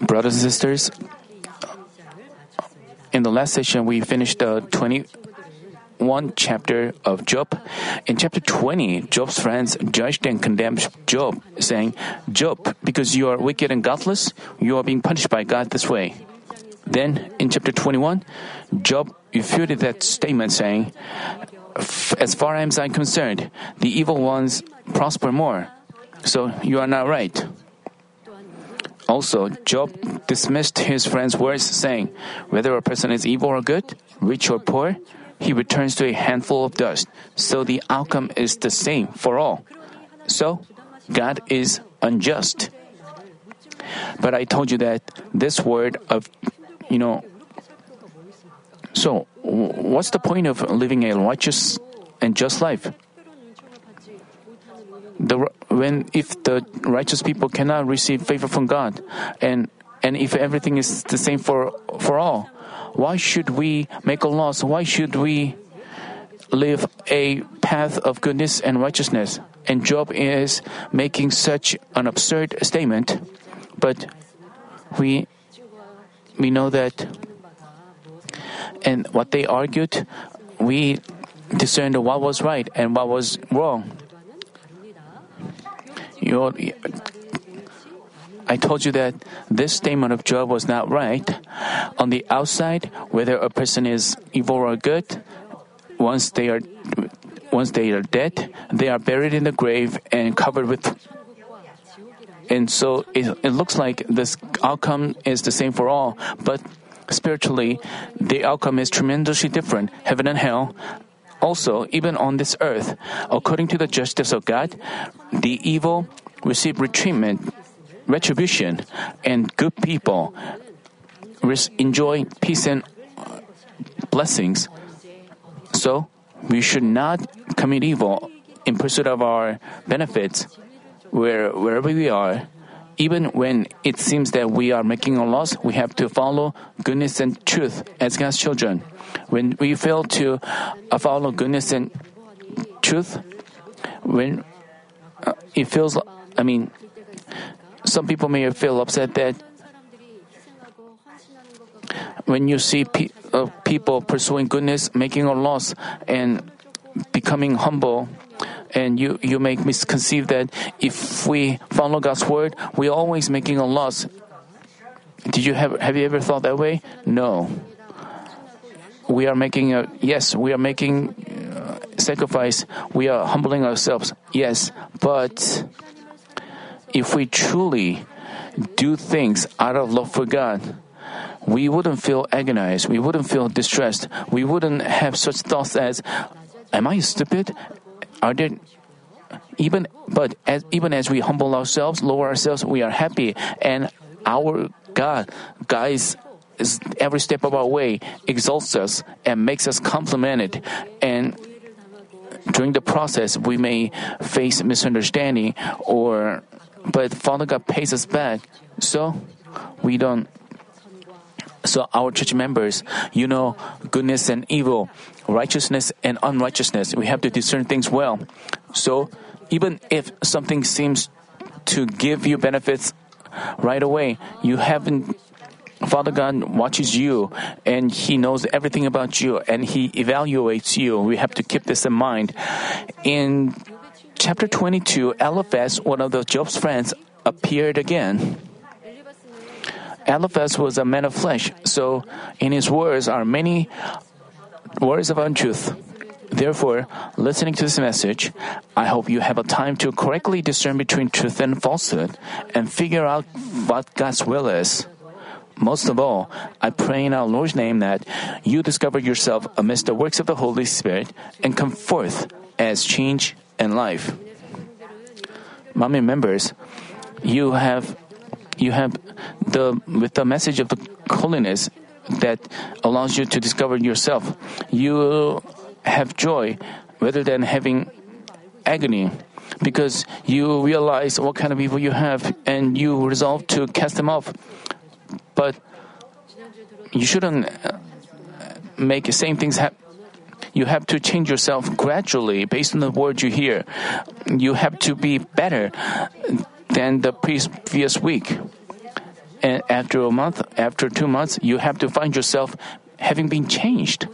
Brothers and sisters, in the last session we finished the 21 chapter of Job. In chapter 20, Job's friends judged and condemned Job, saying, Job, because you are wicked and godless, you are being punished by God this way. Then, in chapter 21, Job refuted that statement, saying, As far as I'm concerned, the evil ones prosper more. So you are not right. Also, Job dismissed his friend's words, saying, Whether a person is evil or good, rich or poor, he returns to a handful of dust. So the outcome is the same for all. So, God is unjust. But I told you that this word of, you know, so what's the point of living a righteous and just life? The when if the righteous people cannot receive favor from God, and and if everything is the same for for all, why should we make a loss? Why should we live a path of goodness and righteousness? And Job is making such an absurd statement, but we we know that, and what they argued, we discerned what was right and what was wrong. Your, I told you that this statement of Job was not right. On the outside, whether a person is evil or good, once they are once they are dead, they are buried in the grave and covered with. And so it, it looks like this outcome is the same for all, but spiritually, the outcome is tremendously different. Heaven and hell. Also, even on this earth, according to the justice of God, the evil receive retreatment, retribution, and good people enjoy peace and uh, blessings. So, we should not commit evil in pursuit of our benefits where, wherever we are. Even when it seems that we are making a loss, we have to follow goodness and truth as God's children. When we fail to uh, follow goodness and truth, when uh, it feels, I mean, some people may feel upset that when you see pe- uh, people pursuing goodness, making a loss, and becoming humble, and you, you make misconceive that if we follow God's word, we're always making a loss. Did you have have you ever thought that way? No. We are making a yes. We are making uh, sacrifice. We are humbling ourselves. Yes, but if we truly do things out of love for God, we wouldn't feel agonized. We wouldn't feel distressed. We wouldn't have such thoughts as, "Am I stupid? Are there?" Even but as even as we humble ourselves, lower ourselves, we are happy, and our God guides is every step of our way, exalts us, and makes us complimented. And during the process, we may face misunderstanding, or but Father God pays us back, so we don't. So our church members, you know, goodness and evil, righteousness and unrighteousness. We have to discern things well. So even if something seems to give you benefits right away, you haven't. Father God watches you and He knows everything about you and He evaluates you. We have to keep this in mind. In chapter 22, Eliphaz, one of the Job's friends, appeared again. Eliphaz was a man of flesh, so in his words are many words of untruth. Therefore, listening to this message, I hope you have a time to correctly discern between truth and falsehood and figure out what God's will is. Most of all, I pray in our Lord's name that you discover yourself amidst the works of the Holy Spirit and come forth as change and life. Manmin members, you have you have the with the message of the holiness that allows you to discover yourself. You have joy rather than having agony because you realize what kind of evil you have and you resolve to cast them off. But you shouldn't uh, make the same things happen. You have to change yourself gradually based on the word you hear. You have to be better. Than the previous week. And after a month, after two months, you have to find yourself having been changed.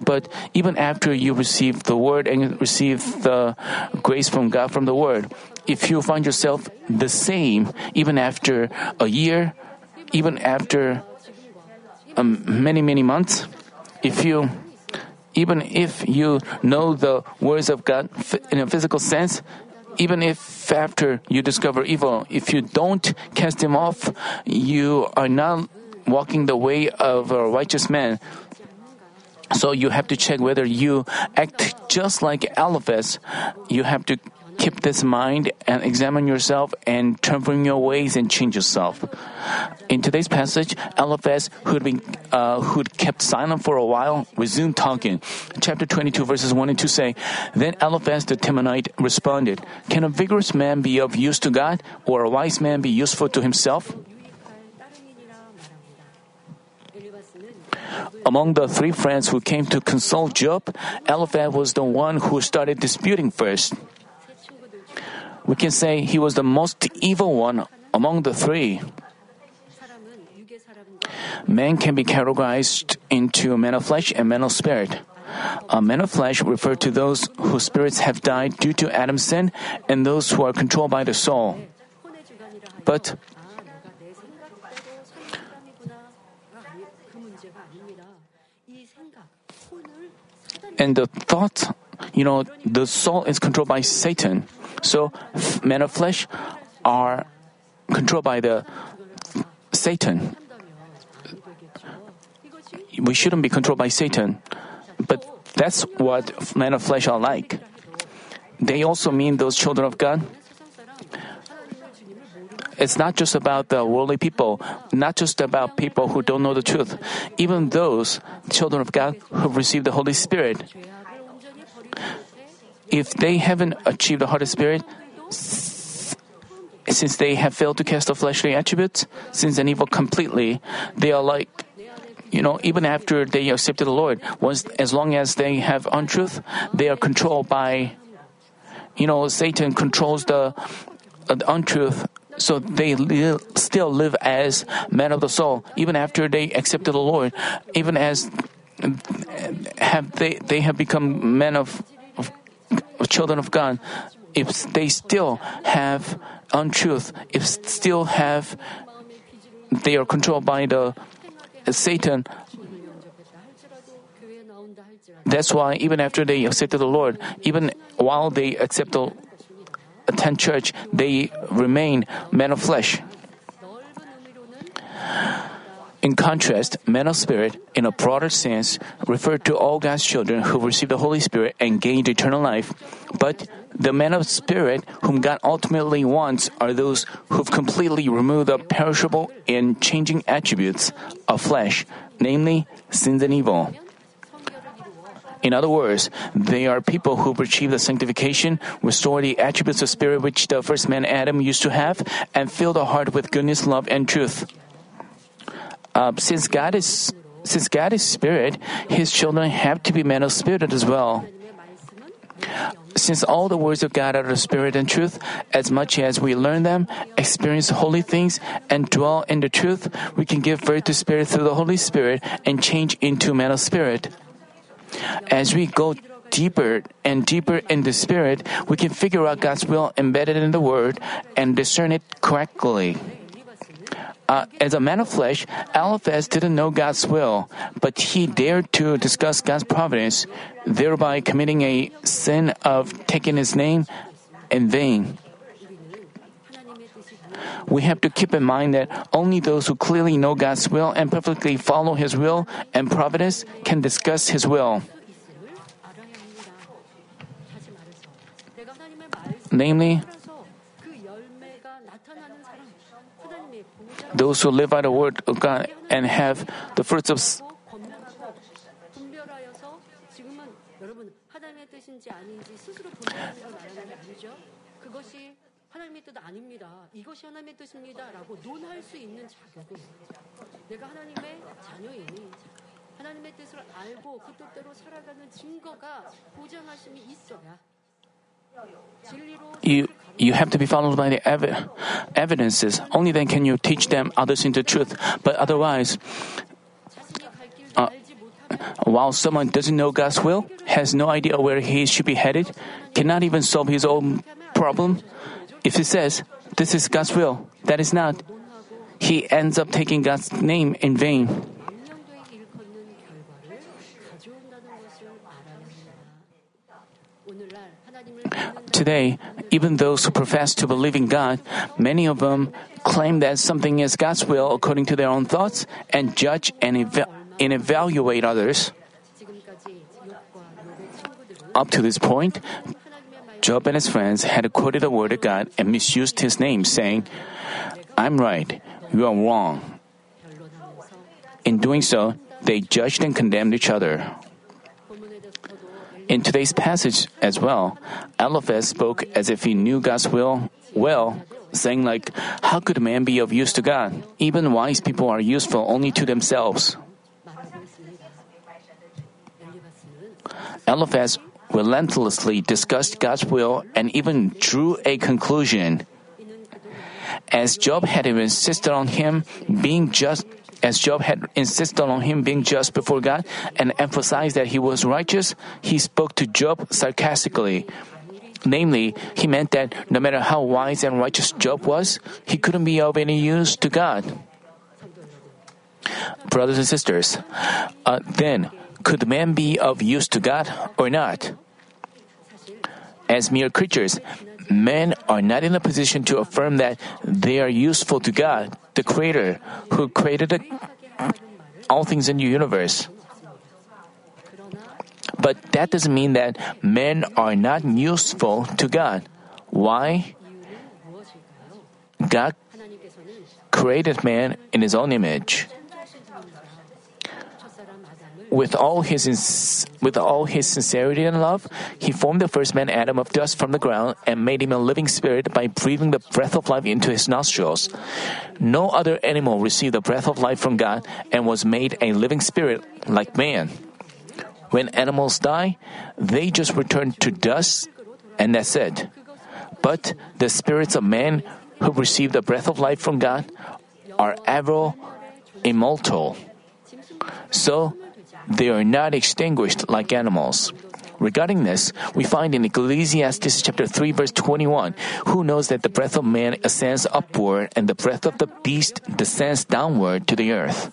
But even after you receive the word and receive the grace from God from the word, if you find yourself the same, even after a year, even after um, many, many months, if you even if you know the words of God in a physical sense, even if after you discover evil, if you don't cast him off, you are not walking the way of a righteous man. So you have to check whether you act just like Eliphaz. You have to keep this in mind and examine yourself and turn from your ways and change yourself. In today's passage, Eliphaz, who'd been uh, who'd kept silent for a while, resumed talking. Chapter 22, verses 1 and 2 say, Then Eliphaz the Temanite responded, Can a vigorous man be of use to God, or a wise man be useful to himself? Among the three friends who came to consult Job, Eliphaz was the one who started disputing first. We can say he was the most evil one among the three. Man can be categorized into man of flesh and man of spirit. Uh, A man of flesh refer to those whose spirits have died due to Adam's sin and those who are controlled by the soul. But and the thought, you know, the soul is controlled by Satan. So men of flesh are controlled by the Satan. We shouldn't be controlled by Satan, but that's what men of flesh are like. They also mean those children of God. It's not just about the worldly people, not just about people who don't know the truth. Even those children of God who receive the Holy Spirit, if they haven't achieved the Holy Spirit, since they have failed to cast the fleshly attributes, sins and evil completely, they are like, you know, even after they accepted the Lord, once as long as they have untruth, they are controlled by, you know, Satan controls the, uh, the untruth. So they li- still live as men of the soul, even after they accepted the Lord, even as have they they have become men of children of God, if they still have untruth, if still have, they are controlled by the Satan. That's why even after they accepted the Lord, even while they accept the attend church, they remain men of flesh. In contrast, men of spirit, in a broader sense, refer to all God's children who receive the Holy Spirit and gained eternal life. But the men of spirit whom God ultimately wants are those who've completely removed the perishable and changing attributes of flesh, namely sins and evil. In other words, they are people who achieve the sanctification, restore the attributes of spirit which the first man Adam used to have, and fill the heart with goodness, love, and truth. Uh, since God is since God is spirit, His children have to be men of spirit as well. Since all the words of God are the spirit and truth, as much as we learn them, experience holy things, and dwell in the truth, we can give birth to spirit through the Holy Spirit and change into men of spirit. As we go deeper and deeper in the spirit, we can figure out God's will embedded in the word and discern it correctly. Uh, as a man of flesh, Eliphaz didn't know God's will, but he dared to discuss God's providence, thereby committing a sin of taking his name in vain. We have to keep in mind that only those who clearly know God's will and perfectly follow His will and providence can discuss His will. Namely, those who live by the word of God and have the fruits of 하나님의 뜻 아닙니다. 이것이 하나님의 뜻입니다라고 논할 수 있는 자격은 내가 하나님의 자녀이니 하나님의 뜻을 알고 그 뜻대로 살아가는 증거가 보장하심이 있어야 You you have to be followed by the evi- evidences. Only then can you teach them others into truth. But otherwise, uh, while someone doesn't know God's will, has no idea where he should be headed, cannot even solve his own problem, if he says, This is God's will, that is not, he ends up taking God's name in vain. Today, even those who profess to believe in God, many of them claim that something is God's will according to their own thoughts and judge and, eva- and evaluate others. Up to this point, Job and his friends had quoted the word of God and misused his name, saying, I'm right, you are wrong. In doing so, they judged and condemned each other. In today's passage as well, Eliphaz spoke as if he knew God's will well, saying like, how could man be of use to God? Even wise people are useful only to themselves. Eliphaz relentlessly discussed God's will and even drew a conclusion. As Job had insisted on him being just as Job had insisted on him being just before God and emphasized that he was righteous, he spoke to Job sarcastically. Namely, he meant that no matter how wise and righteous Job was, he couldn't be of any use to God. Brothers and sisters, uh, then, could man be of use to God or not? As mere creatures, men are not in a position to affirm that they are useful to God, the Creator, who created a, all things in the universe. But that doesn't mean that men are not useful to God. Why? God created man in his own image. With all his with all his sincerity and love, he formed the first man Adam of dust from the ground and made him a living spirit by breathing the breath of life into his nostrils. No other animal received the breath of life from God and was made a living spirit like man. When animals die, they just return to dust and that's it. But the spirits of man who receive the breath of life from God are ever immortal. So they are not extinguished like animals. Regarding this, we find in Ecclesiastes chapter 3 verse 21, who knows that the breath of man ascends upward and the breath of the beast descends downward to the earth.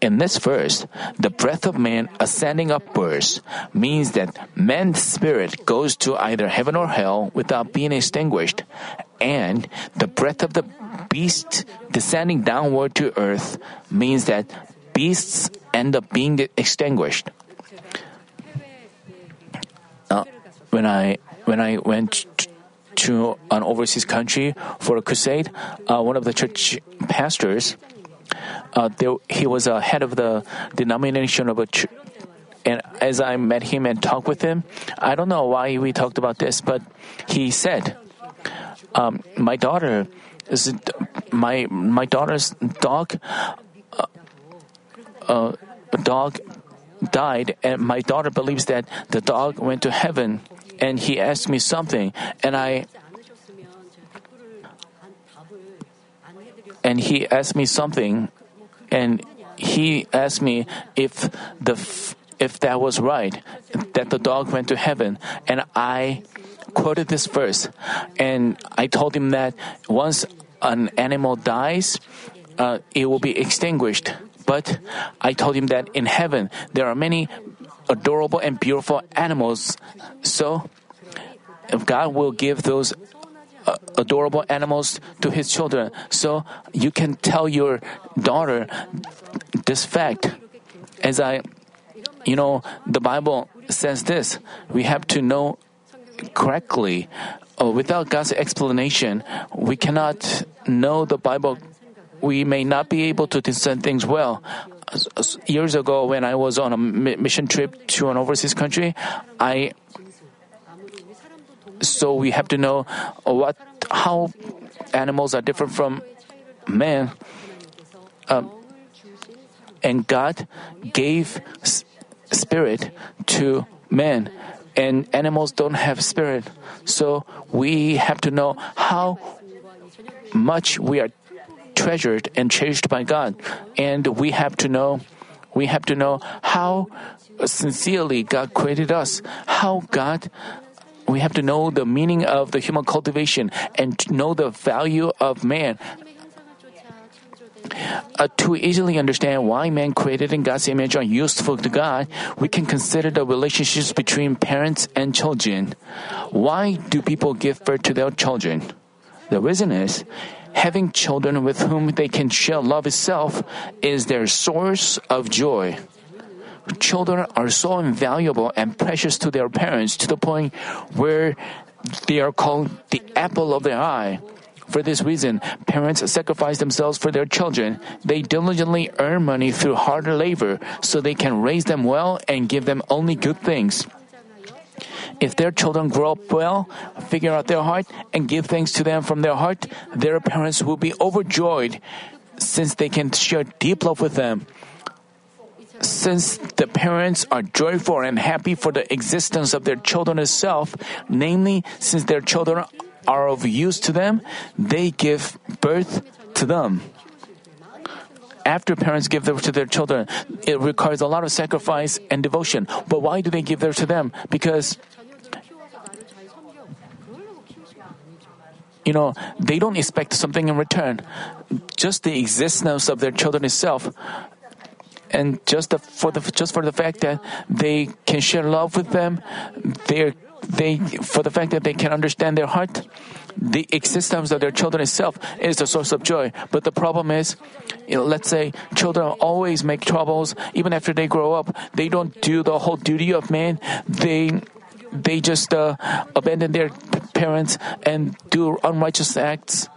In this verse, the breath of man ascending upwards means that man's spirit goes to either heaven or hell without being extinguished, and the breath of the beast descending downward to earth means that beasts end up being extinguished. Uh, when I when I went to an overseas country for a crusade, uh, one of the church pastors, uh, there, he was a head of the denomination of a church. And as I met him and talked with him, I don't know why we talked about this, but he said, um, "My daughter is my my daughter's dog. Uh, a dog died, and my daughter believes that the dog went to heaven, and he asked me something, and I and he asked me something, and he asked me if the if that was right, that the dog went to heaven, and I quoted this verse, and I told him that once an animal dies, uh, it will be extinguished. But I told him that in heaven there are many adorable and beautiful animals, so if God will give those uh, adorable animals to his children. So you can tell your daughter this fact. As I, you know, the Bible says this. We have to know correctly. Uh, without God's explanation, we cannot know the Bible we may not be able to discern things well. Years ago, when I was on a mission trip to an overseas country, I so we have to know what how animals are different from man. Um, and God gave spirit to man, and animals don't have spirit. So we have to know how much we are treasured and cherished by God, and we have to know we have to know how sincerely God created us, how God we have to know the meaning of the human cultivation and know the value of man. Uh, to easily understand why man created in God's image are useful to God, we can consider the relationships between parents and children. Why do people give birth to their children? The reason is having children with whom they can share love itself is their source of joy. Children are so invaluable and precious to their parents to the point where they are called the apple of their eye. For this reason, parents sacrifice themselves for their children. They diligently earn money through hard labor so they can raise them well and give them only good things. If their children grow up well, figure out their heart, and give thanks to them from their heart, their parents will be overjoyed since they can share deep love with them. Since the parents are joyful and happy for the existence of their children itself, namely, since their children are of use to them, they give birth to them. After parents give birth to their children, it requires a lot of sacrifice and devotion. But why do they give birth to them? Because you know, they don't expect something in return. Just the existence of their children itself, and just the, for the just for the fact that they can share love with them, they they for the fact that they can understand their heart, the existence of their children itself is the source of joy. But the problem is, you know, let's say children always make troubles even after they grow up. They don't do the whole duty of man. They they just uh, abandon their parents and do unrighteous acts.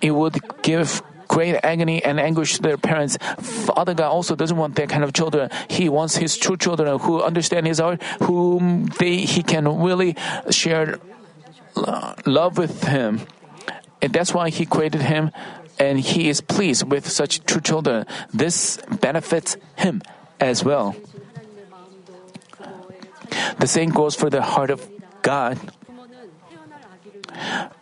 It would give great agony and anguish to their parents. Father God also doesn't want that kind of children. He wants his true children who understand his heart, whom they he can really share love with him. And that's why he created him and he is pleased with such true children. This benefits him as well. The same goes for the heart of God.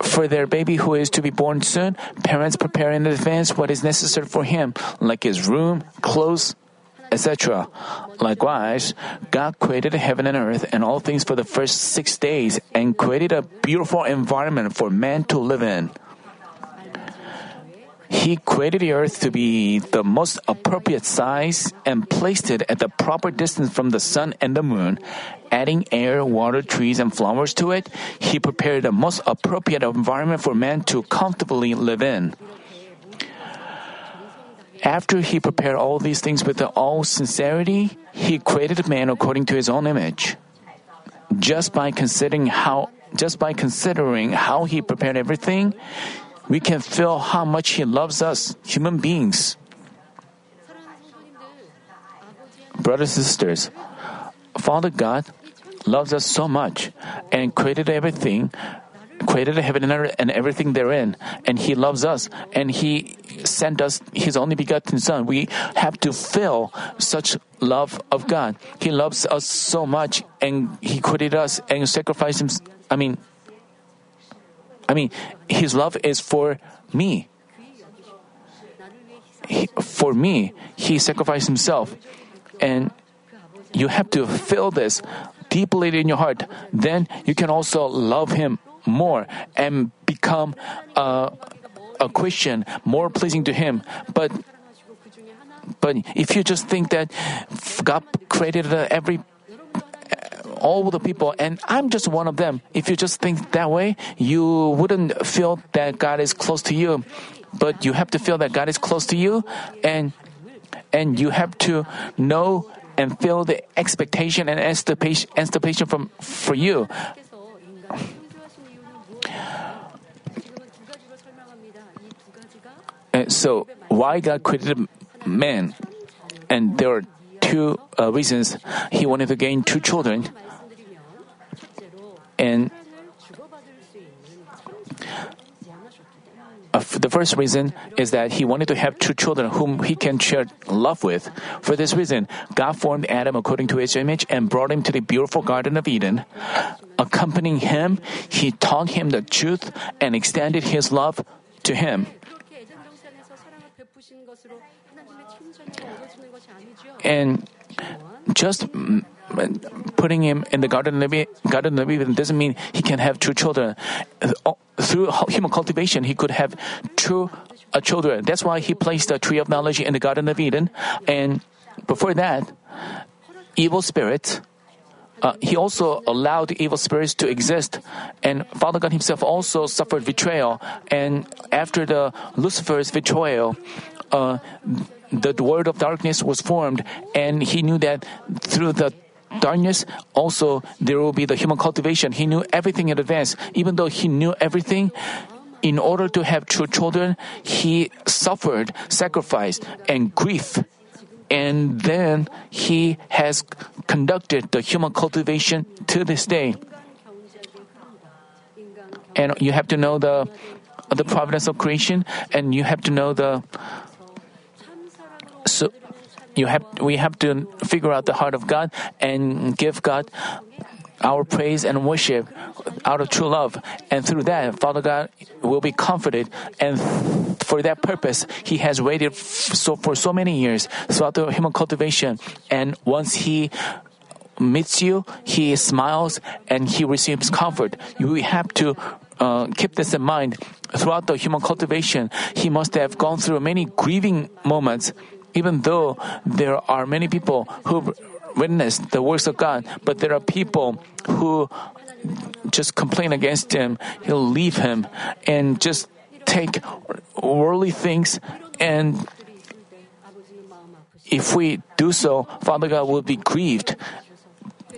For their baby who is to be born soon, parents prepare in advance what is necessary for him, like his room, clothes, etc. Likewise, God created heaven and earth and all things for the first six days and created a beautiful environment for man to live in. He created the earth to be the most appropriate size and placed it at the proper distance from the sun and the moon. Adding air, water, trees, and flowers to it, he prepared the most appropriate environment for man to comfortably live in. After he prepared all these things with all sincerity, he created man according to his own image. Just by considering how just by considering how he prepared everything, we can feel how much He loves us, human beings. Brothers and sisters, Father God loves us so much and created everything, created heaven and earth and everything therein, and He loves us and He sent us His only begotten Son. We have to feel such love of God. He loves us so much and He created us and sacrificed Him. I mean, I mean, His love is for me. He, for me, He sacrificed Himself. And you have to feel this deeply in your heart. Then you can also love Him more and become a, a Christian, more pleasing to Him. But but if you just think that God created every all the people, and I'm just one of them. If you just think that way, you wouldn't feel that God is close to you. But you have to feel that God is close to you, and and you have to know and feel the expectation and anticipation, from for you. And so, why God created man? And there are two uh, reasons. He wanted to gain two children and uh, the first reason is that he wanted to have two children whom he can share love with. For this reason, God formed Adam according to his image and brought him to the beautiful Garden of Eden. Accompanying him, he taught him the truth and extended his love to him. And just putting him in the Garden of Garden of Eden doesn't mean he can have two children. Through human cultivation, he could have two uh, children. That's why he placed the tree of knowledge in the Garden of Eden. And before that, evil spirits. Uh, he also allowed evil spirits to exist, and Father God Himself also suffered betrayal. And after the Lucifer's betrayal, uh, the world of darkness was formed, and he knew that through the darkness also there will be the human cultivation. He knew everything in advance. Even though he knew everything, in order to have true children, he suffered sacrifice and grief. And then he has conducted the human cultivation to this day. And you have to know the the providence of creation, and you have to know the so you have we have to figure out the heart of God and give God our praise and worship out of true love. And through that, Father God will be comforted. And for that purpose, He has waited so for so many years throughout the human cultivation. And once He meets you, He smiles and He receives comfort. You have to uh, keep this in mind. Throughout the human cultivation, He must have gone through many grieving moments. Even though there are many people who witness the works of God, but there are people who just complain against Him, He'll leave Him, and just take worldly things and if we do so, Father God will be grieved.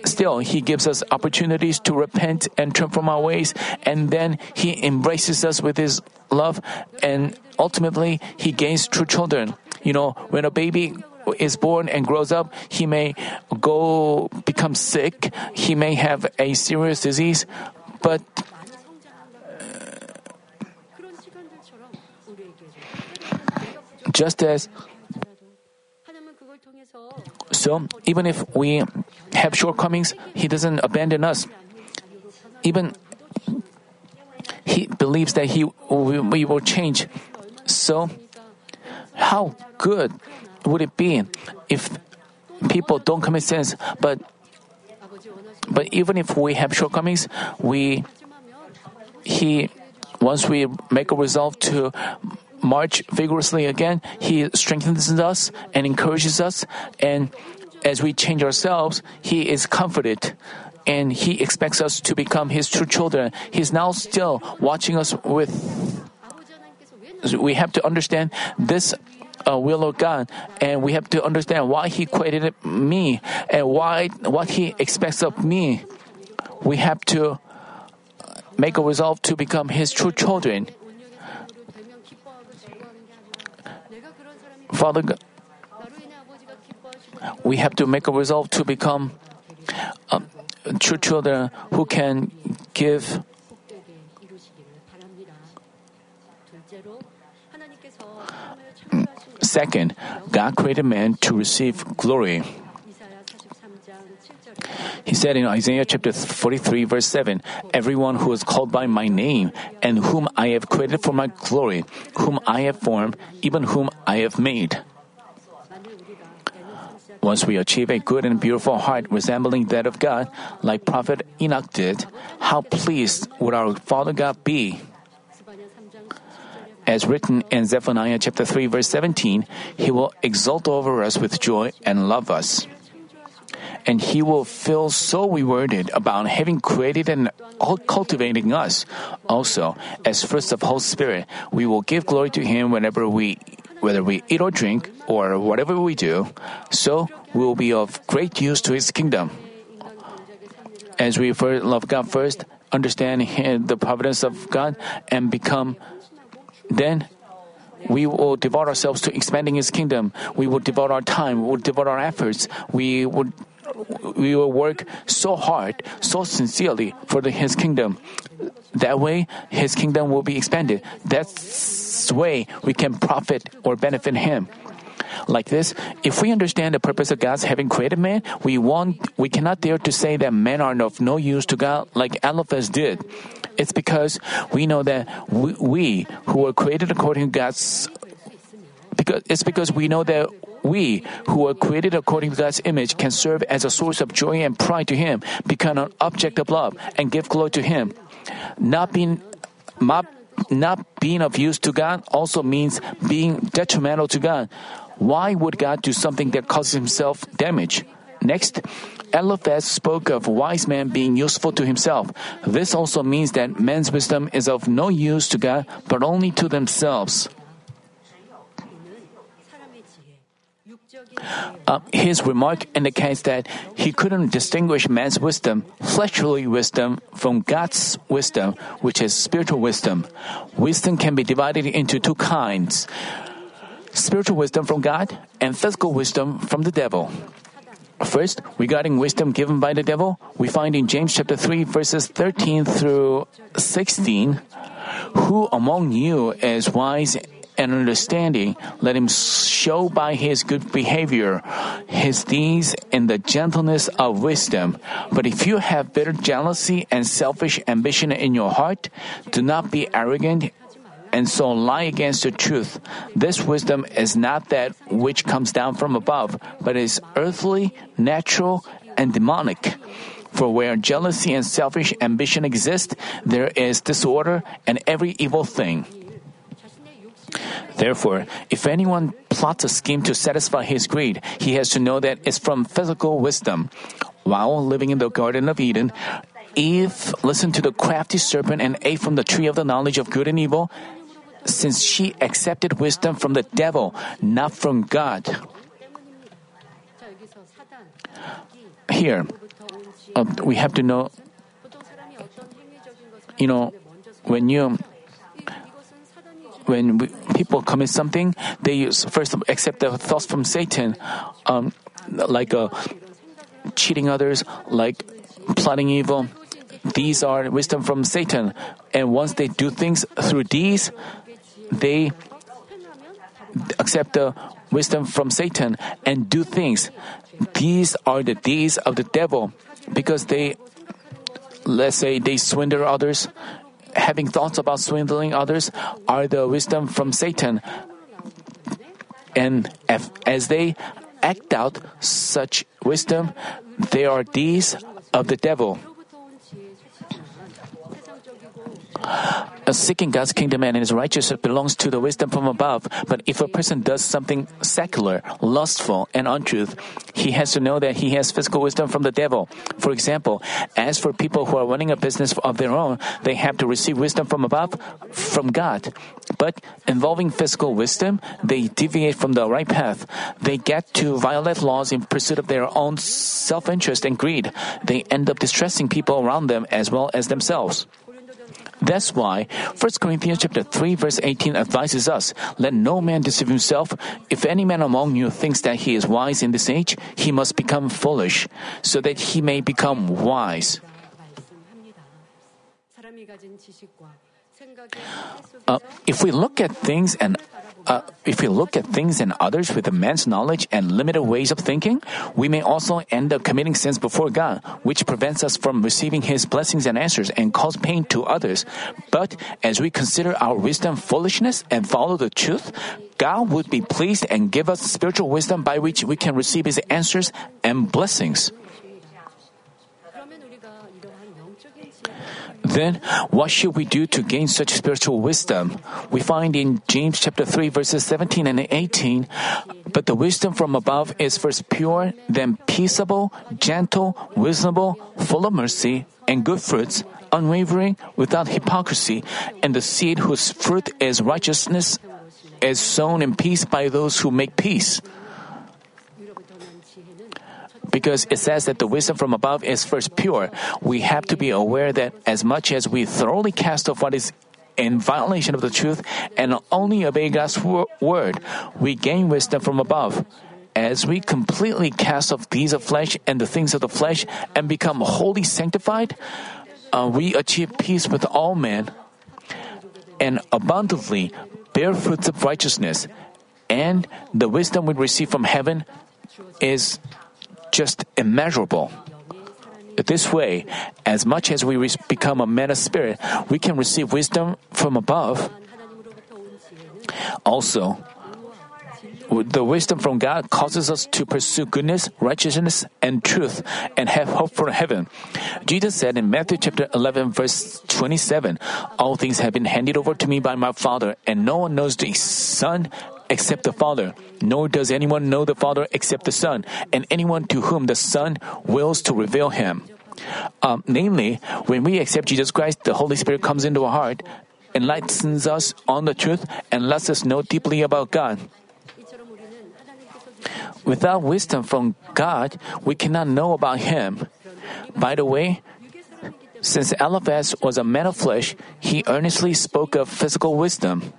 Still, He gives us opportunities to repent and turn from our ways, and then He embraces us with His love, and ultimately, He gains true children. You know, when a baby is born and grows up, he may go become sick, he may have a serious disease, but uh, just as so even if we have shortcomings, He doesn't abandon us. Even He believes that He we will change. So, how good would it be if people don't commit sins, but but even if we have shortcomings, we he once we make a resolve to march vigorously again, he strengthens us and encourages us and as we change ourselves, He is comforted and He expects us to become His true children. He is now still watching us with. We have to understand this uh, will of God, and we have to understand why He created me and why what He expects of me. We have to make a resolve to become His true children. Father God we have to make a resolve to become um, true children who can give. Second, God created man to receive glory. He said in Isaiah chapter 43, verse 7 Everyone who is called by my name, and whom I have created for my glory, whom I have formed, even whom I have made. Once we achieve a good and beautiful heart resembling that of God, like Prophet Enoch did, how pleased would our Father God be? As written in Zephaniah chapter 3 verse 17, he will exult over us with joy and love us. And he will feel so rewarded about having created and cultivating us. Also, as first of Holy Spirit, we will give glory to him whenever we whether we eat or drink, or whatever we do, so we will be of great use to His kingdom. As we love God first, understand the providence of God, and become, then we will devote ourselves to expanding His kingdom. We will devote our time, we will devote our efforts, we will we will work so hard, so sincerely for the, His kingdom. That way, His kingdom will be expanded. That's way we can profit or benefit Him. Like this, if we understand the purpose of God's having created man, we want we cannot dare to say that men are of no use to God like Eliphaz did. It's because we know that we, we who were created according to God's because it's because we know that we who are created according to God's image can serve as a source of joy and pride to Him, become an object of love, and give glory to Him. Not being not, not being of use to God also means being detrimental to God. Why would God do something that causes himself damage? Next, Eliphaz spoke of wise man being useful to himself. This also means that man's wisdom is of no use to God, but only to themselves. Uh, his remark indicates that he couldn't distinguish man's wisdom, fleshly wisdom, from God's wisdom, which is spiritual wisdom. Wisdom can be divided into two kinds spiritual wisdom from God and physical wisdom from the devil. First, regarding wisdom given by the devil, we find in James chapter 3 verses 13 through 16, who among you is wise and understanding, let him show by his good behavior his deeds in the gentleness of wisdom. But if you have bitter jealousy and selfish ambition in your heart, do not be arrogant and so lie against the truth. This wisdom is not that which comes down from above, but is earthly, natural, and demonic. For where jealousy and selfish ambition exist, there is disorder and every evil thing. Therefore, if anyone plots a scheme to satisfy his greed, he has to know that it's from physical wisdom. While living in the Garden of Eden, Eve listened to the crafty serpent and ate from the tree of the knowledge of good and evil since she accepted wisdom from the devil, not from God. Here, uh, we have to know, you know, when you when we, people commit something, they first accept the thoughts from Satan, um, like uh, cheating others, like plotting evil. These are wisdom from Satan, and once they do things through these, they accept the wisdom from Satan and do things. These are the deeds of the devil because they, let's say, they swindle others. Having thoughts about swindling others are the wisdom from Satan. And as they act out such wisdom, they are deeds of the devil. Seeking God's kingdom and His righteousness belongs to the wisdom from above. But if a person does something secular, lustful, and untruth, he has to know that he has physical wisdom from the devil. For example, as for people who are running a business of their own, they have to receive wisdom from above, from God. But involving physical wisdom, they deviate from the right path. They get to violate laws in pursuit of their own self interest and greed. They end up distressing people around them as well as themselves. That's why 1 Corinthians chapter 3 verse 18 advises us, let no man deceive himself. If any man among you thinks that he is wise in this age, he must become foolish, so that he may become wise. Uh, if we look at things and uh, if we look at things and others with immense knowledge and limited ways of thinking, we may also end up committing sins before God, which prevents us from receiving His blessings and answers and cause pain to others. But as we consider our wisdom foolishness and follow the truth, God would be pleased and give us spiritual wisdom by which we can receive His answers and blessings. Then, what should we do to gain such spiritual wisdom? We find in James chapter 3 verses 17 and 18, but the wisdom from above is first pure, then peaceable, gentle, reasonable, full of mercy and good fruits, unwavering, without hypocrisy, and the seed whose fruit is righteousness is sown in peace by those who make peace because it says that the wisdom from above is first pure, we have to be aware that as much as we thoroughly cast off what is in violation of the truth and only obey God's word, we gain wisdom from above. as we completely cast off these of flesh and the things of the flesh and become wholly sanctified, uh, we achieve peace with all men and abundantly bear fruits of righteousness. And the wisdom we receive from heaven is just immeasurable. This way, as much as we become a man of spirit, we can receive wisdom from above. Also, the wisdom from God causes us to pursue goodness, righteousness, and truth and have hope for heaven. Jesus said in Matthew chapter 11 verse 27, All things have been handed over to me by my Father, and no one knows the Son except the Father, nor does anyone know the Father except the Son, and anyone to whom the Son wills to reveal him. Um, namely, when we accept Jesus Christ, the Holy Spirit comes into our heart, enlightens us on the truth, and lets us know deeply about God. Without wisdom from God, we cannot know about Him. By the way, since Eliphaz was a man of flesh, he earnestly spoke of physical wisdom.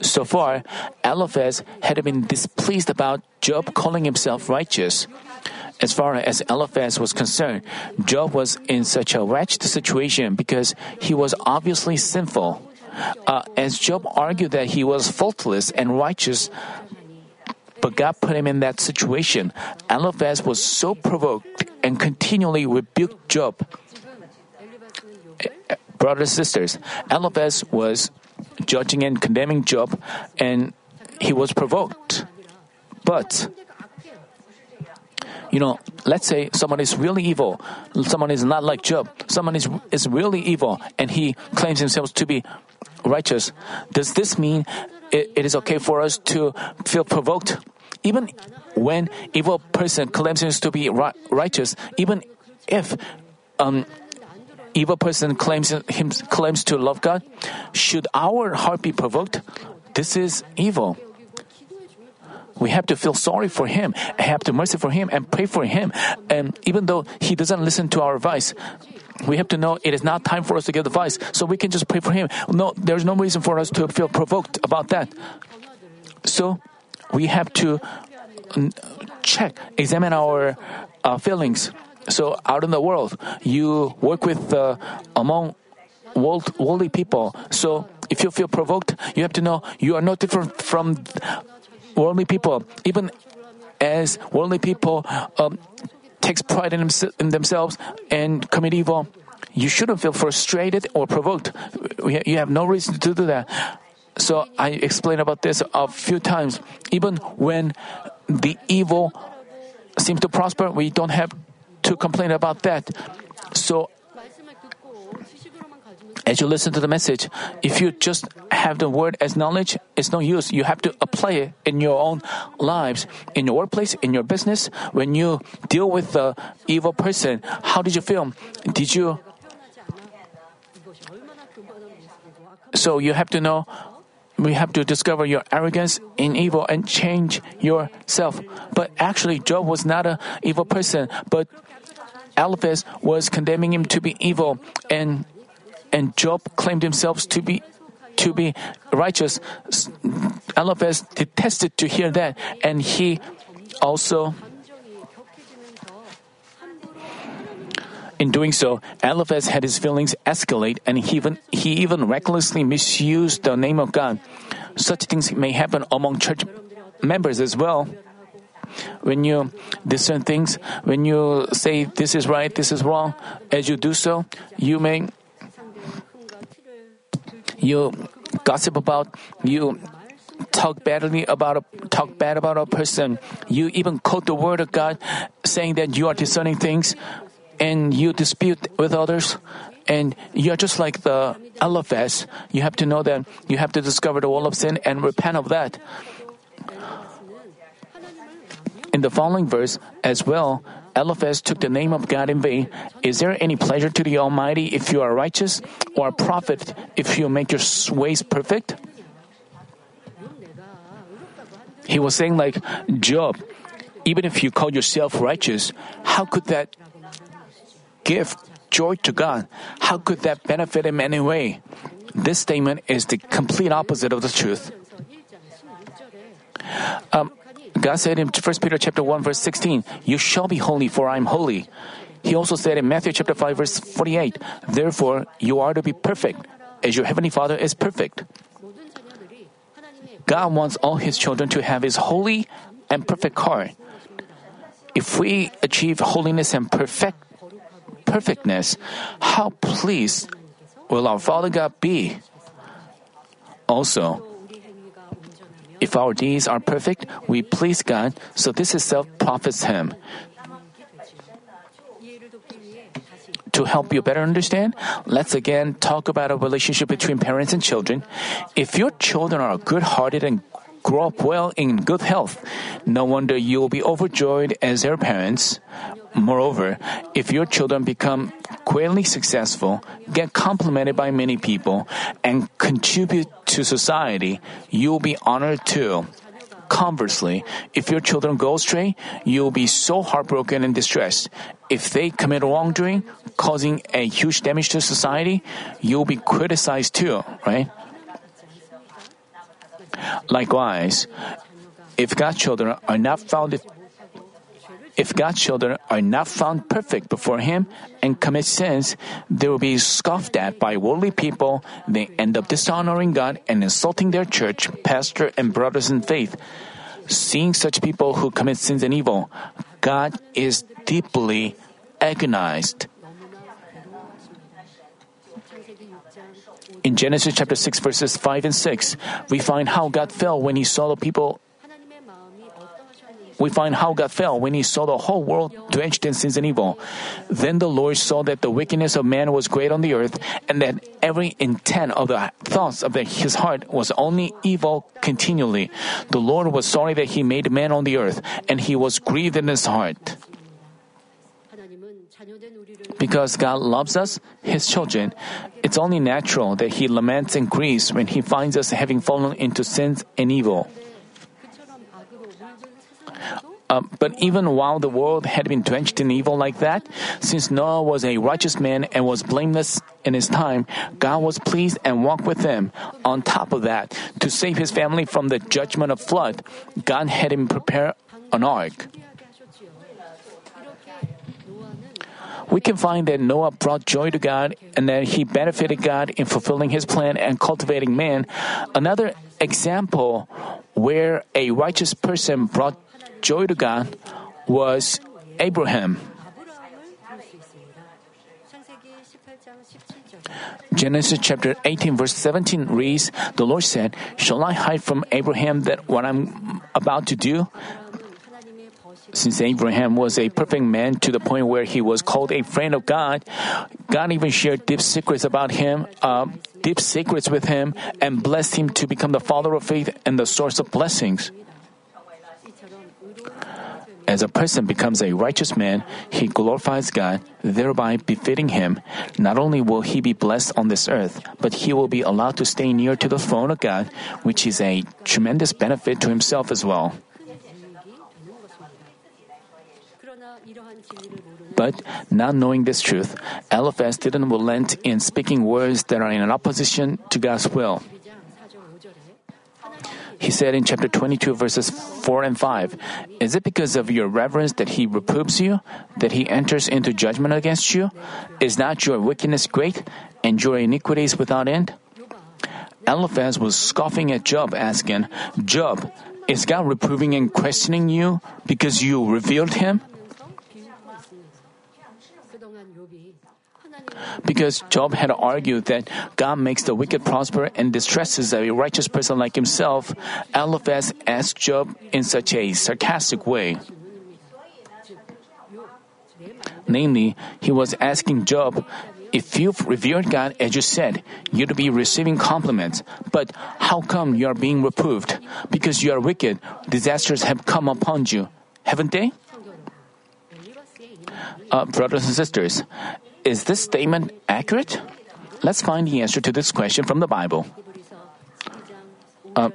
So far, Eliphaz had been displeased about Job calling himself righteous. As far as Eliphaz was concerned, Job was in such a wretched situation because he was obviously sinful. Uh, as Job argued that he was faultless and righteous, but God put him in that situation. Eliphaz was so provoked and continually rebuked Job. Eh, eh, brothers and sisters, Eliphaz was judging and condemning Job, and he was provoked. But you know, let's say someone is really evil, someone is not like Job, someone is is really evil, and he claims himself to be righteous. Does this mean it, it is okay for us to feel provoked? Even when evil person claims himself to be righteous, even if um, evil person claims him claims to love God, should our heart be provoked? This is evil. We have to feel sorry for him, have to mercy for him, and pray for him. And even though he doesn't listen to our advice, we have to know it is not time for us to give advice. So we can just pray for him. No, there's no reason for us to feel provoked about that. So we have to check, examine our uh, feelings. So out in the world, you work with uh, among world, worldly people. So if you feel provoked, you have to know you are no different from worldly people. Even as worldly people um, takes pride in, in themselves and commit evil, you shouldn't feel frustrated or provoked. You have no reason to do that. So I explained about this a few times. Even when the evil seems to prosper, we don't have to complain about that. So as you listen to the message, if you just have the word as knowledge, it's no use. You have to apply it in your own lives, in your workplace, in your business. When you deal with the evil person, how did you feel? Did you? So you have to know we have to discover your arrogance in evil and change yourself. But actually, Job was not an evil person, but Eliphaz was condemning him to be evil, and and Job claimed himself to be to be righteous. Eliphaz detested to hear that, and he also In doing so, Eliphaz had his feelings escalate and he even, he even recklessly misused the name of God. Such things may happen among church members as well. When you discern things, when you say this is right, this is wrong, as you do so, you may you gossip about, you talk badly about a, talk bad about a person. You even quote the word of God, saying that you are discerning things and you dispute with others, and you're just like the Eliphaz, you have to know that you have to discover the wall of sin and repent of that. In the following verse, as well, Eliphaz took the name of God in vain. Is there any pleasure to the Almighty if you are righteous, or a profit if you make your ways perfect? He was saying, like Job, even if you call yourself righteous, how could that give joy to God, how could that benefit him anyway? This statement is the complete opposite of the truth. Um, God said in 1 Peter chapter 1 verse 16, "You shall be holy for I am holy." He also said in Matthew chapter 5 verse 48, "Therefore you are to be perfect as your heavenly Father is perfect." God wants all his children to have his holy and perfect heart. If we achieve holiness and perfect perfectness, how pleased will our Father God be? Also, if our deeds are perfect, we please God, so this itself profits Him. To help you better understand, let's again talk about a relationship between parents and children. If your children are good hearted and grow up well in good health, no wonder you will be overjoyed as their parents. Moreover, if your children become greatly successful, get complimented by many people, and contribute to society, you will be honored too. Conversely, if your children go astray, you will be so heartbroken and distressed. If they commit wrongdoing, causing a huge damage to society, you will be criticized too, right? Likewise, if God's children are not found if God's children are not found perfect before Him and commit sins, they will be scoffed at by worldly people. They end up dishonoring God and insulting their church, pastor, and brothers in faith. Seeing such people who commit sins and evil, God is deeply agonized. In Genesis chapter 6 verses 5 and 6, we find how God fell when he saw the people we find how God fell when he saw the whole world drenched in sins and evil. Then the Lord saw that the wickedness of man was great on the earth, and that every intent of the thoughts of his heart was only evil continually. The Lord was sorry that he made man on the earth, and he was grieved in his heart. Because God loves us, His children, it's only natural that He laments and grieves when He finds us having fallen into sins and evil. Uh, but even while the world had been drenched in evil like that, since Noah was a righteous man and was blameless in his time, God was pleased and walked with him. On top of that, to save his family from the judgment of flood, God had him prepare an ark. we can find that Noah brought joy to God and that he benefited God in fulfilling his plan and cultivating man. Another example where a righteous person brought joy to God was Abraham. Genesis chapter 18, verse 17 reads The Lord said, Shall I hide from Abraham that what I'm about to do? Since Abraham was a perfect man to the point where he was called a friend of God, God even shared deep secrets about him, uh, deep secrets with him, and blessed him to become the father of faith and the source of blessings. As a person becomes a righteous man, he glorifies God, thereby befitting him. Not only will he be blessed on this earth, but he will be allowed to stay near to the throne of God, which is a tremendous benefit to himself as well. But not knowing this truth, Eliphaz didn't relent in speaking words that are in opposition to God's will. He said in chapter 22, verses 4 and 5 Is it because of your reverence that he reproves you, that he enters into judgment against you? Is not your wickedness great, and your iniquities without end? Eliphaz was scoffing at Job, asking, Job, is God reproving and questioning you because you revealed him? because Job had argued that God makes the wicked prosper and distresses a righteous person like himself, Eliphaz asked Job in such a sarcastic way. Namely, he was asking Job, if you've revered God as you said, you'd be receiving compliments. But how come you are being reproved? Because you are wicked, disasters have come upon you, haven't they? Uh, brothers and sisters, is this statement accurate? Let's find the answer to this question from the Bible. Uh,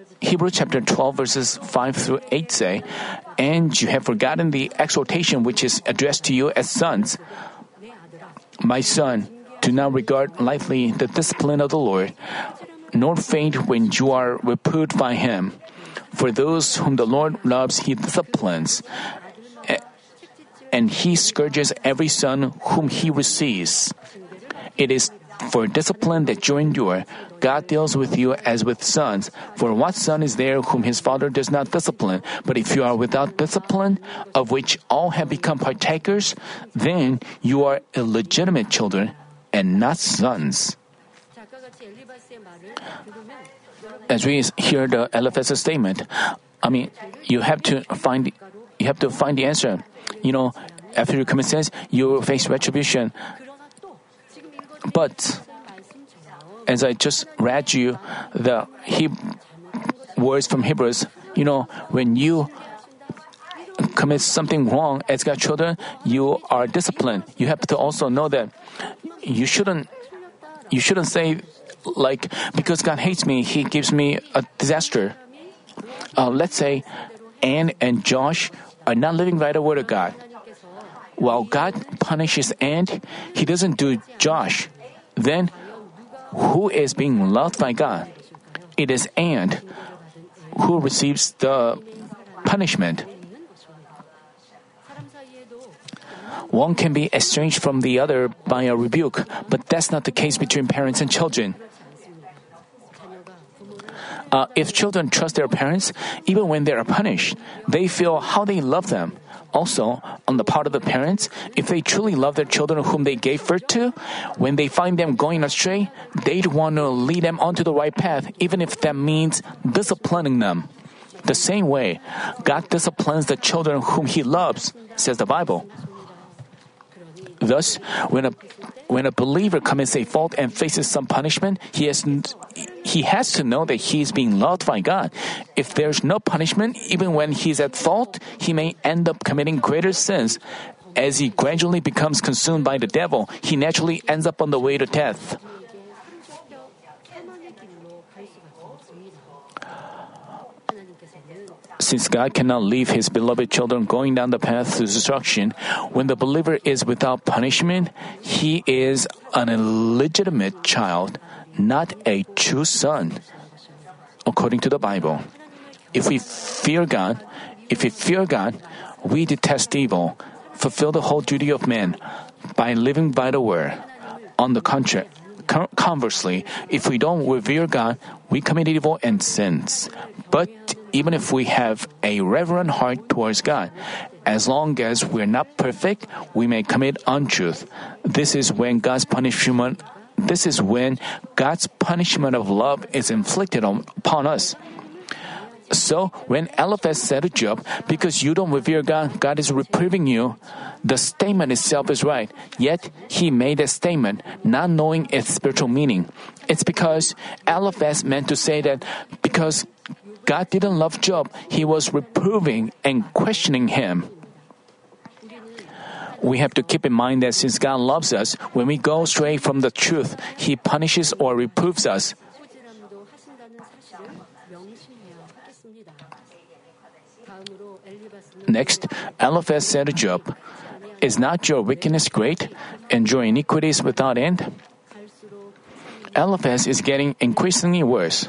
chapter 12, verses 5 through 8 say, And you have forgotten the exhortation which is addressed to you as sons. My son, do not regard lightly the discipline of the Lord, nor faint when you are reproved by him. For those whom the Lord loves, he disciplines, and he scourges every son whom he receives. It is for discipline that you endure. God deals with you as with sons. For what son is there whom his father does not discipline? But if you are without discipline, of which all have become partakers, then you are illegitimate children and not sons. As we hear the Eliphaz statement, I mean, you have to find you have to find the answer you know, after you commit sins, you face retribution. But as I just read you the he- words from Hebrews, you know, when you commit something wrong as God's children, you are disciplined. You have to also know that you shouldn't you shouldn't say like because God hates me, He gives me a disaster. Uh, let's say Anne and Josh are not living by the word of God. While God punishes Anne, he doesn't do Josh. Then, who is being loved by God? It is Anne, who receives the punishment. One can be estranged from the other by a rebuke, but that's not the case between parents and children uh, if children trust their parents, even when they are punished, they feel how they love them. Also, on the part of the parents, if they truly love their children whom they gave birth to, when they find them going astray, they'd want to lead them onto the right path, even if that means disciplining them. The same way, God disciplines the children whom He loves, says the Bible. Thus, when a when a believer commits a fault and faces some punishment, he has he has to know that he is being loved by God. If there's no punishment, even when he's at fault, he may end up committing greater sins. As he gradually becomes consumed by the devil, he naturally ends up on the way to death. Since God cannot leave his beloved children going down the path to destruction, when the believer is without punishment, he is an illegitimate child, not a true son, according to the Bible. If we fear God, if we fear God, we detest evil, fulfill the whole duty of man by living by the word. On the contrary, con- conversely, if we don't revere God, we commit evil and sins. But even if we have a reverent heart towards God, as long as we're not perfect, we may commit untruth. This is when God's punishment this is when God's punishment of love is inflicted on, upon us. So, when Eliphaz said to Job, Because you don't revere God, God is reproving you, the statement itself is right. Yet, he made that statement not knowing its spiritual meaning. It's because Eliphaz meant to say that because God didn't love Job, he was reproving and questioning him. We have to keep in mind that since God loves us, when we go astray from the truth, He punishes or reproves us. Next, Eliphaz said to Job, Is not your wickedness great, and your iniquities without end? Eliphaz is getting increasingly worse.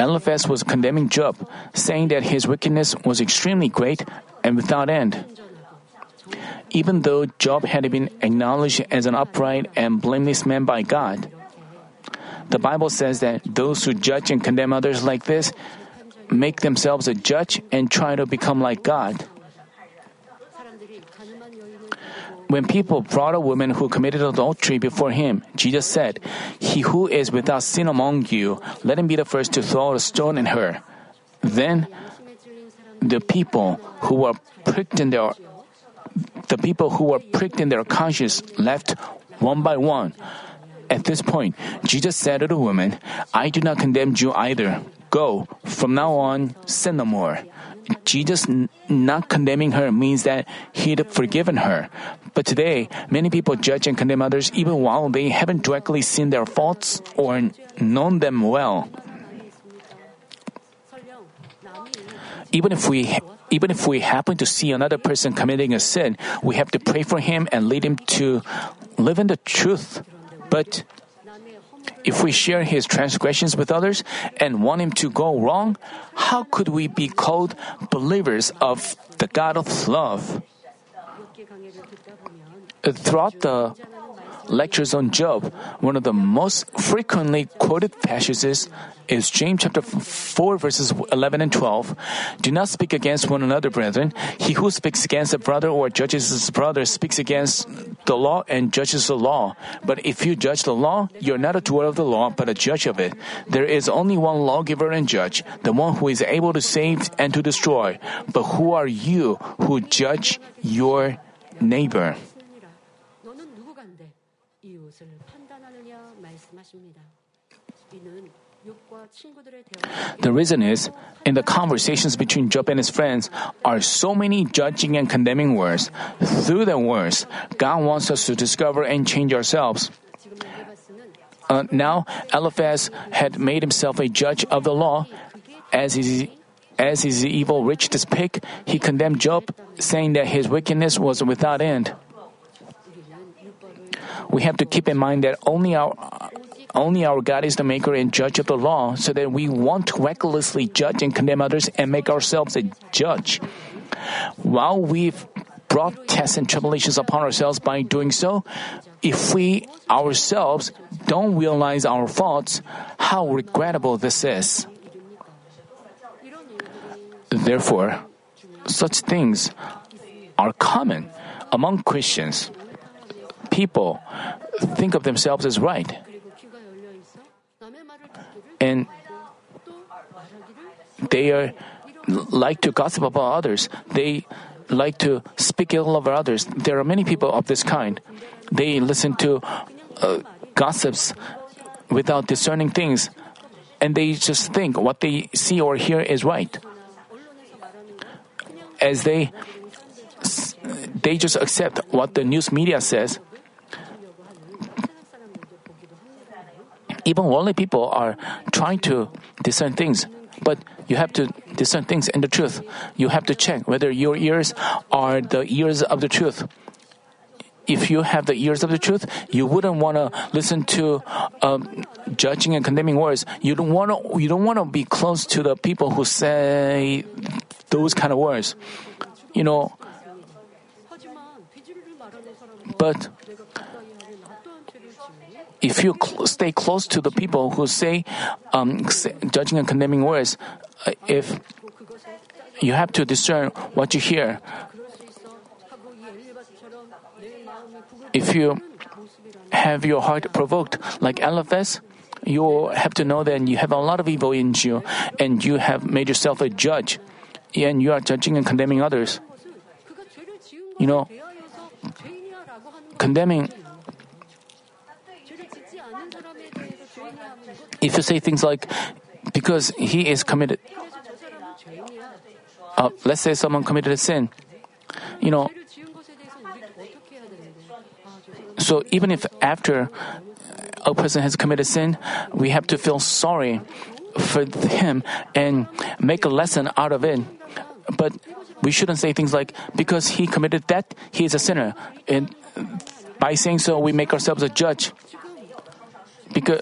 Eliphaz was condemning Job, saying that his wickedness was extremely great and without end. Even though Job had been acknowledged as an upright and blameless man by God, the Bible says that those who judge and condemn others like this make themselves a judge and try to become like God. When people brought a woman who committed adultery before him, Jesus said, He who is without sin among you, let him be the first to throw a stone at her. Then the people who were pricked in their the people who were pricked in their conscience left one by one. At this point, Jesus said to the woman, I do not condemn you either. Go, from now on, sin no more. Jesus not condemning her means that he'd forgiven her. But today, many people judge and condemn others even while they haven't directly seen their faults or known them well. Even if we even if we happen to see another person committing a sin, we have to pray for him and lead him to live in the truth. But if we share his transgressions with others and want him to go wrong, how could we be called believers of the God of love? Throughout the lectures on Job, one of the most frequently quoted passages is James chapter 4 verses 11 and 12. Do not speak against one another, brethren. He who speaks against a brother or judges his brother speaks against the law and judges the law. But if you judge the law, you're not a doer of the law, but a judge of it. There is only one lawgiver and judge, the one who is able to save and to destroy. But who are you who judge your neighbor? The reason is, in the conversations between Job and his friends, are so many judging and condemning words. Through the words, God wants us to discover and change ourselves. Uh, now, Eliphaz had made himself a judge of the law. As his, as his evil reached its peak, he condemned Job, saying that his wickedness was without end. We have to keep in mind that only our, only our God is the maker and judge of the law, so that we won't recklessly judge and condemn others and make ourselves a judge. While we've brought tests and tribulations upon ourselves by doing so, if we ourselves don't realize our faults, how regrettable this is. Therefore, such things are common among Christians. People think of themselves as right, and they are like to gossip about others. They like to speak ill of others. There are many people of this kind. They listen to uh, gossips without discerning things, and they just think what they see or hear is right. As they they just accept what the news media says. Even worldly people are trying to discern things, but you have to discern things in the truth. You have to check whether your ears are the ears of the truth. If you have the ears of the truth, you wouldn't want to listen to um, judging and condemning words. You don't want to. You don't want to be close to the people who say those kind of words. You know. But if you cl- stay close to the people who say um, judging and condemning words, uh, if you have to discern what you hear, if you have your heart provoked like Eliphaz, you have to know that you have a lot of evil in you and you have made yourself a judge and you are judging and condemning others. You know, condemning If you say things like, because he is committed, uh, let's say someone committed a sin, you know, so even if after a person has committed sin, we have to feel sorry for him and make a lesson out of it. But we shouldn't say things like, because he committed that, he is a sinner. And by saying so, we make ourselves a judge. Because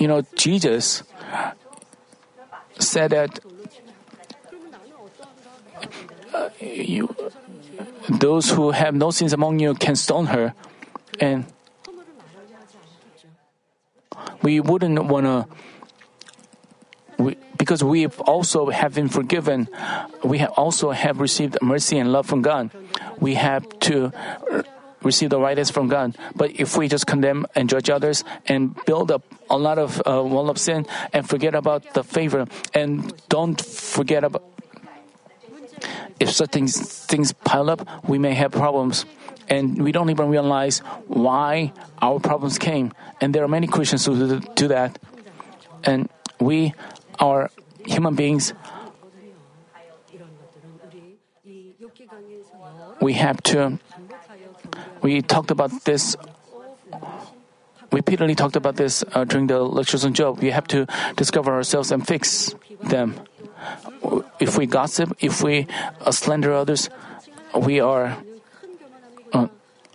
you know, Jesus said that uh, you, those who have no sins among you can stone her. And we wouldn't want to, because we also have been forgiven, we have also have received mercy and love from God. We have to receive the right from god but if we just condemn and judge others and build up a lot of uh, wall of sin and forget about the favor and don't forget about if such things, things pile up we may have problems and we don't even realize why our problems came. And there are many Christians who do that. And we are human beings we have to, we talked about this, repeatedly talked about this uh, during the lectures on Job. We have to discover ourselves and fix them. If we gossip, if we uh, slander others, we are, uh,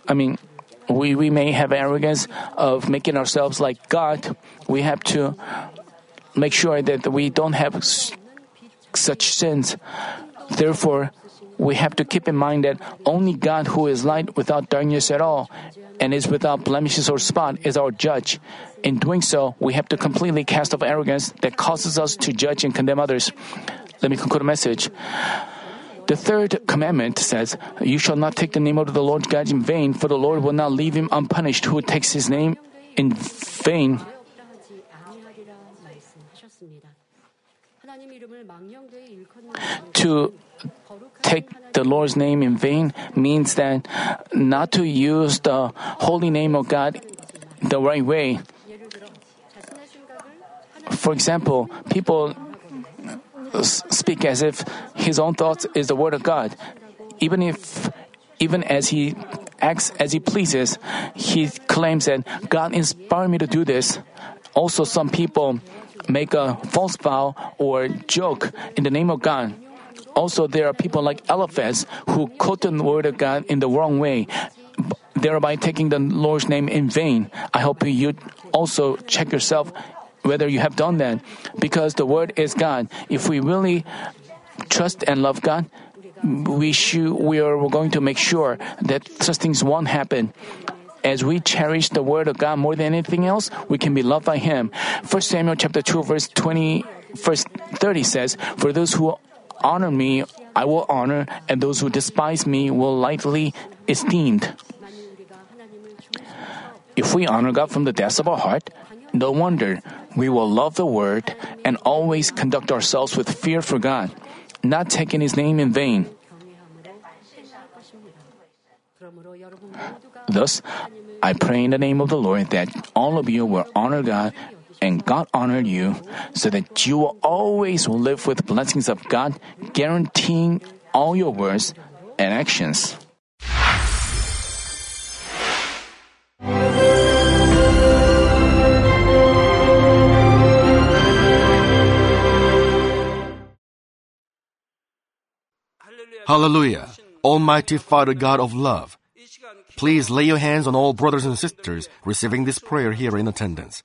I mean, we, we may have arrogance of making ourselves like God. We have to make sure that we don't have such sins. Therefore, we have to keep in mind that only God, who is light without darkness at all, and is without blemishes or spot, is our judge. In doing so, we have to completely cast off arrogance that causes us to judge and condemn others. Let me conclude the message. The third commandment says, You shall not take the name of the Lord God in vain, for the Lord will not leave him unpunished who takes his name in vain. To take the Lord's name in vain means that not to use the holy name of God the right way. For example, people speak as if his own thoughts is the word of God, even if even as he acts as he pleases, he claims that God inspired me to do this. Also, some people make a false vow or joke in the name of God. Also, there are people like Eliphaz who quote the word of God in the wrong way, thereby taking the Lord's name in vain. I hope you also check yourself whether you have done that, because the word is God. If we really trust and love God, we should, we are going to make sure that such things won't happen. As we cherish the word of God more than anything else, we can be loved by Him. 1 Samuel chapter 2 verse 20, verse 30 says, For those who honor me, I will honor, and those who despise me will lightly esteemed. If we honor God from the depths of our heart, no wonder we will love the word and always conduct ourselves with fear for God, not taking his name in vain. Thus, I pray in the name of the Lord that all of you will honor God and God honor you, so that you will always live with blessings of God, guaranteeing all your words and actions. Hallelujah. Almighty Father God of love, please lay your hands on all brothers and sisters receiving this prayer here in attendance.